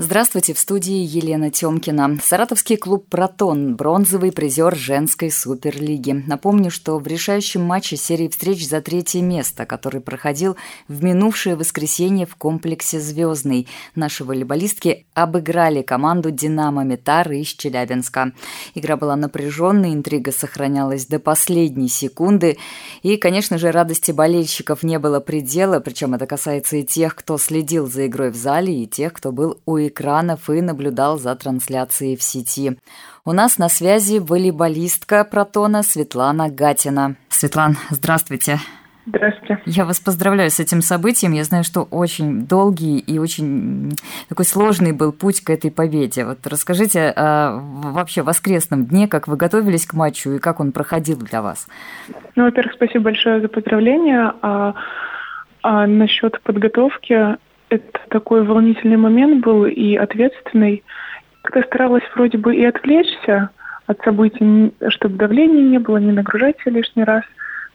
Здравствуйте, в студии Елена Тёмкина. Саратовский клуб «Протон» – бронзовый призер женской суперлиги. Напомню, что в решающем матче серии встреч за третье место, который проходил в минувшее воскресенье в комплексе «Звездный», наши волейболистки обыграли команду «Динамо Метар» из Челябинска. Игра была напряженной, интрига сохранялась до последней секунды. И, конечно же, радости болельщиков не было предела, причем это касается и тех, кто следил за игрой в зале, и тех, кто был у экранов и наблюдал за трансляцией в сети. У нас на связи волейболистка Протона Светлана Гатина. Светлан, здравствуйте. Здравствуйте. Я вас поздравляю с этим событием. Я знаю, что очень долгий и очень такой сложный был путь к этой победе. Вот расскажите о вообще воскресном дне, как вы готовились к матчу и как он проходил для вас. Ну, во-первых, спасибо большое за поздравления. А, а насчет подготовки, это такой волнительный момент был и ответственный. Как-то старалась вроде бы и отвлечься от событий, чтобы давления не было, не нагружать себя лишний раз,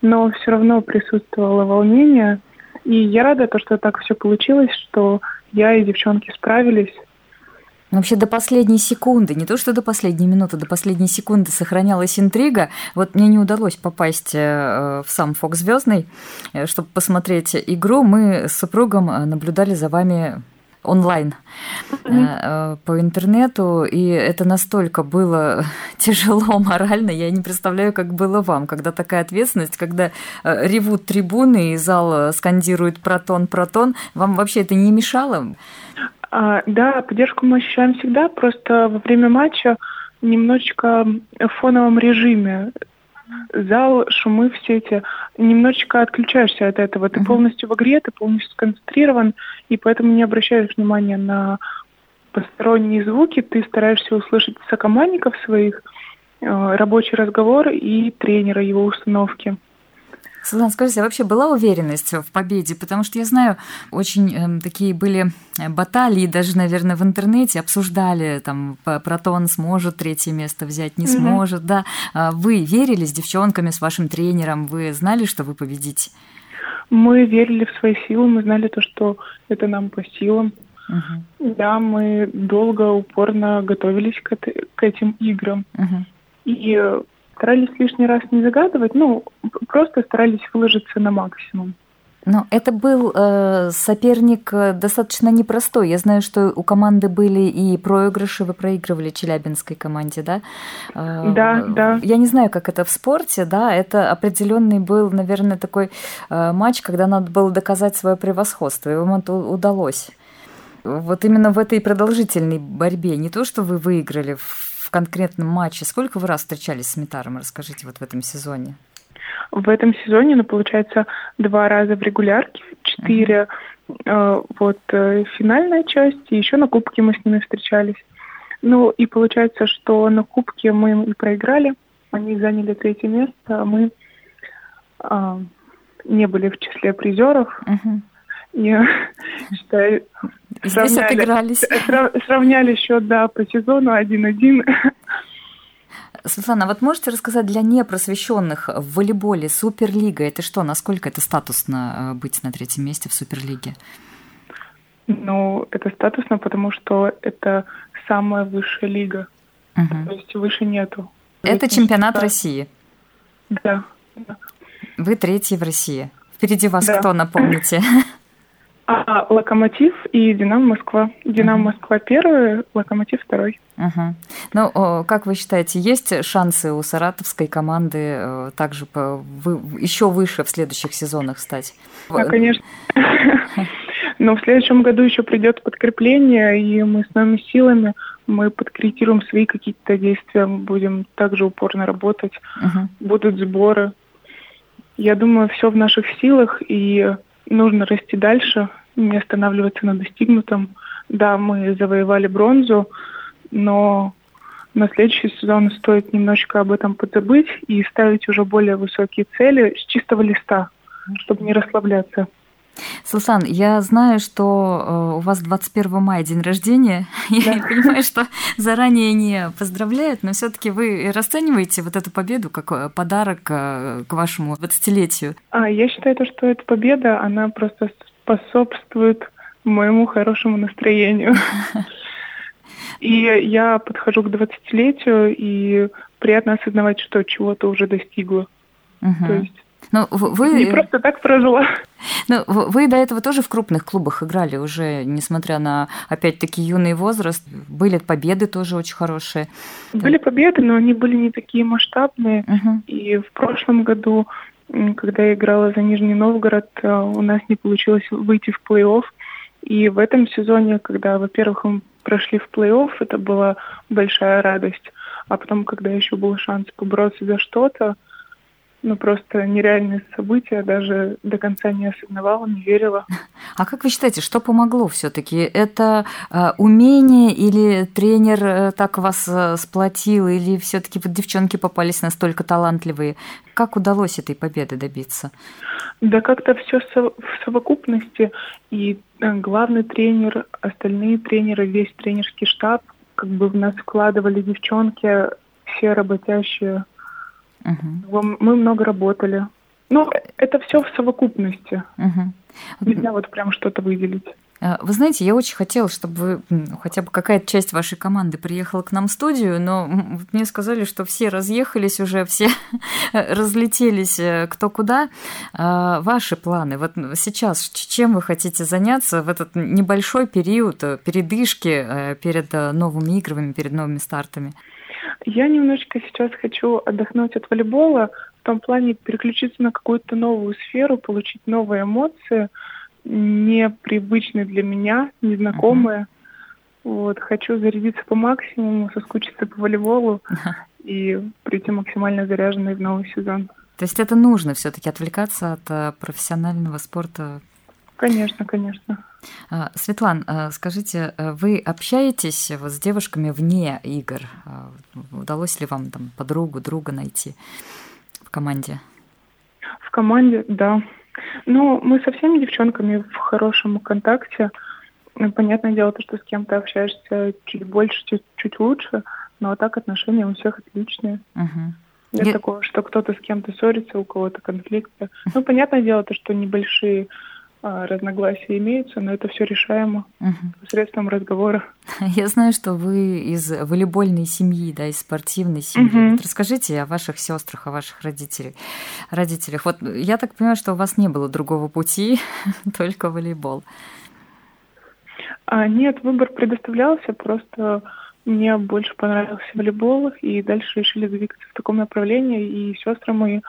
но все равно присутствовало волнение. И я рада, то, что так все получилось, что я и девчонки справились. Вообще до последней секунды, не то что до последней минуты, до последней секунды сохранялась интрига. Вот мне не удалось попасть э, в сам Фокс Звездный, э, чтобы посмотреть игру. Мы с супругом э, наблюдали за вами онлайн mm-hmm. по интернету, и это настолько было тяжело морально, я не представляю, как было вам, когда такая ответственность, когда ревут трибуны и зал скандирует «протон, протон», вам вообще это не мешало? А, да, поддержку мы ощущаем всегда, просто во время матча немножечко в фоновом режиме. Зал, шумы все эти, немножечко отключаешься от этого. Ты uh-huh. полностью в игре, ты полностью сконцентрирован, и поэтому не обращаешь внимания на посторонние звуки, ты стараешься услышать сокомандников своих, э, рабочий разговор и тренера его установки. Светлана, скажите, а вообще была уверенность в победе? Потому что я знаю, очень э, такие были э, баталии, даже, наверное, в интернете обсуждали, там, Протон сможет третье место взять, не mm-hmm. сможет, да. А вы верили с девчонками, с вашим тренером? Вы знали, что вы победите? Мы верили в свои силы, мы знали то, что это нам по силам. Uh-huh. Да, мы долго, упорно готовились к, к этим играм. Uh-huh. И старались лишний раз не загадывать, ну, просто старались выложиться на максимум. Но это был э, соперник э, достаточно непростой. Я знаю, что у команды были и проигрыши, вы проигрывали Челябинской команде, да? Э, да, да. Я не знаю, как это в спорте, да, это определенный был, наверное, такой э, матч, когда надо было доказать свое превосходство, и вам это удалось. Вот именно в этой продолжительной борьбе, не то, что вы выиграли в конкретном матче. Сколько вы раз встречались с Метаром? Расскажите вот в этом сезоне. В этом сезоне, ну, получается, два раза в регулярке, четыре uh-huh. э, вот э, финальная часть, и еще на Кубке мы с ними встречались. Ну, и получается, что на Кубке мы им и проиграли, они заняли третье место, а мы э, не были в числе призеров. Uh-huh. Я считаю, Здесь сравняли, отыгрались. Сравняли счет, да, по сезону 1-1. Светлана, вот можете рассказать для непросвещенных в волейболе Суперлига это что? Насколько это статусно э, быть на третьем месте в Суперлиге? Ну, это статусно, потому что это самая высшая лига. Угу. То есть выше нету. Это чемпионат России. Да. Вы третий в России. Впереди вас да. кто, напомните? А, Локомотив и Динамо Москва. Динамо uh-huh. Москва первый, Локомотив второй. Uh-huh. Ну, как вы считаете, есть шансы у саратовской команды э, также по, вы, еще выше в следующих сезонах стать? Да, конечно. Но в следующем году еще придет подкрепление, и мы с новыми силами мы подкорректируем свои какие-то действия, будем также упорно работать, uh-huh. будут сборы. Я думаю, все в наших силах, и нужно расти дальше, не останавливаться на достигнутом. Да, мы завоевали бронзу, но на следующий сезон стоит немножечко об этом подзабыть и ставить уже более высокие цели с чистого листа, чтобы не расслабляться. Султан, я знаю, что э, у вас 21 мая день рождения. Да. Я понимаю, что заранее не поздравляют, но все-таки вы расцениваете вот эту победу как э, подарок э, к вашему 20-летию? А, я считаю, что эта победа, она просто способствует моему хорошему настроению. И я подхожу к 20-летию, и приятно осознавать, что чего-то уже достигла. Угу. То есть ну, вы... Не просто так прожила. Ну, вы до этого тоже в крупных клубах играли уже, несмотря на, опять-таки, юный возраст. Были победы тоже очень хорошие. Были победы, но они были не такие масштабные. Угу. И в прошлом году, когда я играла за Нижний Новгород, э, у нас не получилось выйти в плей-офф. И в этом сезоне, когда, во-первых, мы прошли в плей-офф, это была большая радость. А потом, когда еще был шанс побороться за что-то, ну, просто нереальные события, даже до конца не осознавала, не верила. А как вы считаете, что помогло все-таки? Это э, умение или тренер э, так вас э, сплотил, или все-таки вот девчонки попались настолько талантливые? Как удалось этой победы добиться? Да как-то все в совокупности. И э, главный тренер, остальные тренеры, весь тренерский штаб, как бы в нас вкладывали девчонки, все работящие Угу. Мы много работали. Ну, это все в совокупности. Угу. Нельзя вот прям что-то выделить. А, вы знаете, я очень хотела, чтобы вы, хотя бы какая-то часть вашей команды приехала к нам в студию, но мне сказали, что все разъехались уже, все разлетелись э, кто куда. А, ваши планы, вот сейчас чем вы хотите заняться в этот небольшой период э, передышки э, перед новыми играми, перед новыми стартами? Я немножечко сейчас хочу отдохнуть от волейбола, в том плане переключиться на какую-то новую сферу, получить новые эмоции, непривычные для меня, незнакомые. Uh-huh. Вот, хочу зарядиться по максимуму, соскучиться по волейболу uh-huh. и прийти максимально заряженной в новый сезон. То есть это нужно все-таки отвлекаться от э, профессионального спорта Конечно, конечно. А, Светлан, а, скажите, а, вы общаетесь вот с девушками вне игр? Удалось ли вам там подругу, друга найти в команде? В команде, да. Ну, мы со всеми девчонками в хорошем контакте. Ну, понятное дело, то, что с кем-то общаешься чуть больше, чуть, чуть лучше, но так отношения у всех отличные. Угу. Нет Я... такого, что кто-то с кем-то ссорится, у кого-то конфликты. Ну, понятное дело, то, что небольшие разногласия имеются, но это все решаемо угу. посредством разговора. Я знаю, что вы из волейбольной семьи, да, из спортивной семьи. Угу. Вот расскажите о ваших сестрах, о ваших родителях. родителях. Вот я так понимаю, что у вас не было другого пути, только волейбол. А, нет, выбор предоставлялся, просто мне больше понравился волейбол, и дальше решили двигаться в таком направлении, и сестры мои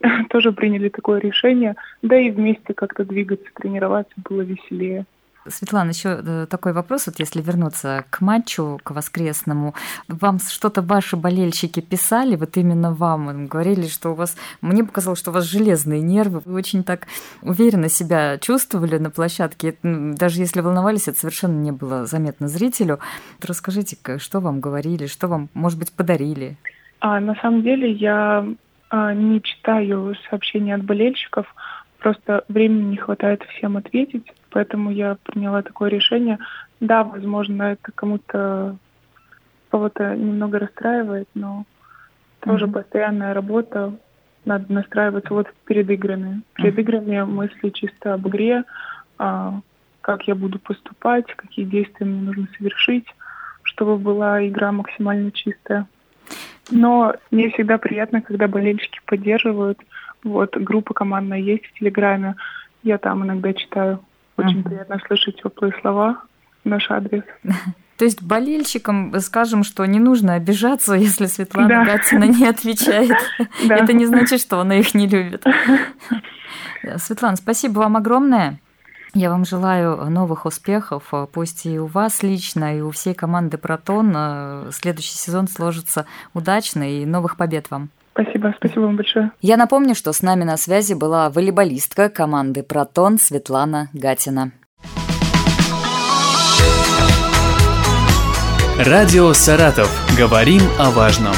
тоже приняли такое решение. Да и вместе как-то двигаться, тренироваться было веселее. Светлана, еще э, такой вопрос, вот если вернуться к матчу, к воскресному, вам что-то ваши болельщики писали, вот именно вам, говорили, что у вас, мне показалось, что у вас железные нервы, вы очень так уверенно себя чувствовали на площадке, даже если волновались, это совершенно не было заметно зрителю. Расскажите, что вам говорили, что вам, может быть, подарили? А, на самом деле я не читаю сообщения от болельщиков, просто времени не хватает всем ответить, поэтому я приняла такое решение. Да, возможно, это кому-то кого-то немного расстраивает, но mm-hmm. тоже постоянная работа, надо настраиваться вот перед играми. Перед mm-hmm. играми мысли чисто об игре, а, как я буду поступать, какие действия мне нужно совершить, чтобы была игра максимально чистая. Но мне всегда приятно, когда болельщики поддерживают. Вот группа командная есть в Телеграме. Я там иногда читаю. Очень uh-huh. приятно слышать теплые слова в наш адрес. То есть болельщикам скажем, что не нужно обижаться, если Светлана да. Гатина не отвечает. Да. Это не значит, что она их не любит. Светлана, спасибо вам огромное. Я вам желаю новых успехов, пусть и у вас лично, и у всей команды «Протон». Следующий сезон сложится удачно, и новых побед вам. Спасибо, спасибо вам большое. Я напомню, что с нами на связи была волейболистка команды «Протон» Светлана Гатина. Радио «Саратов». Говорим о важном.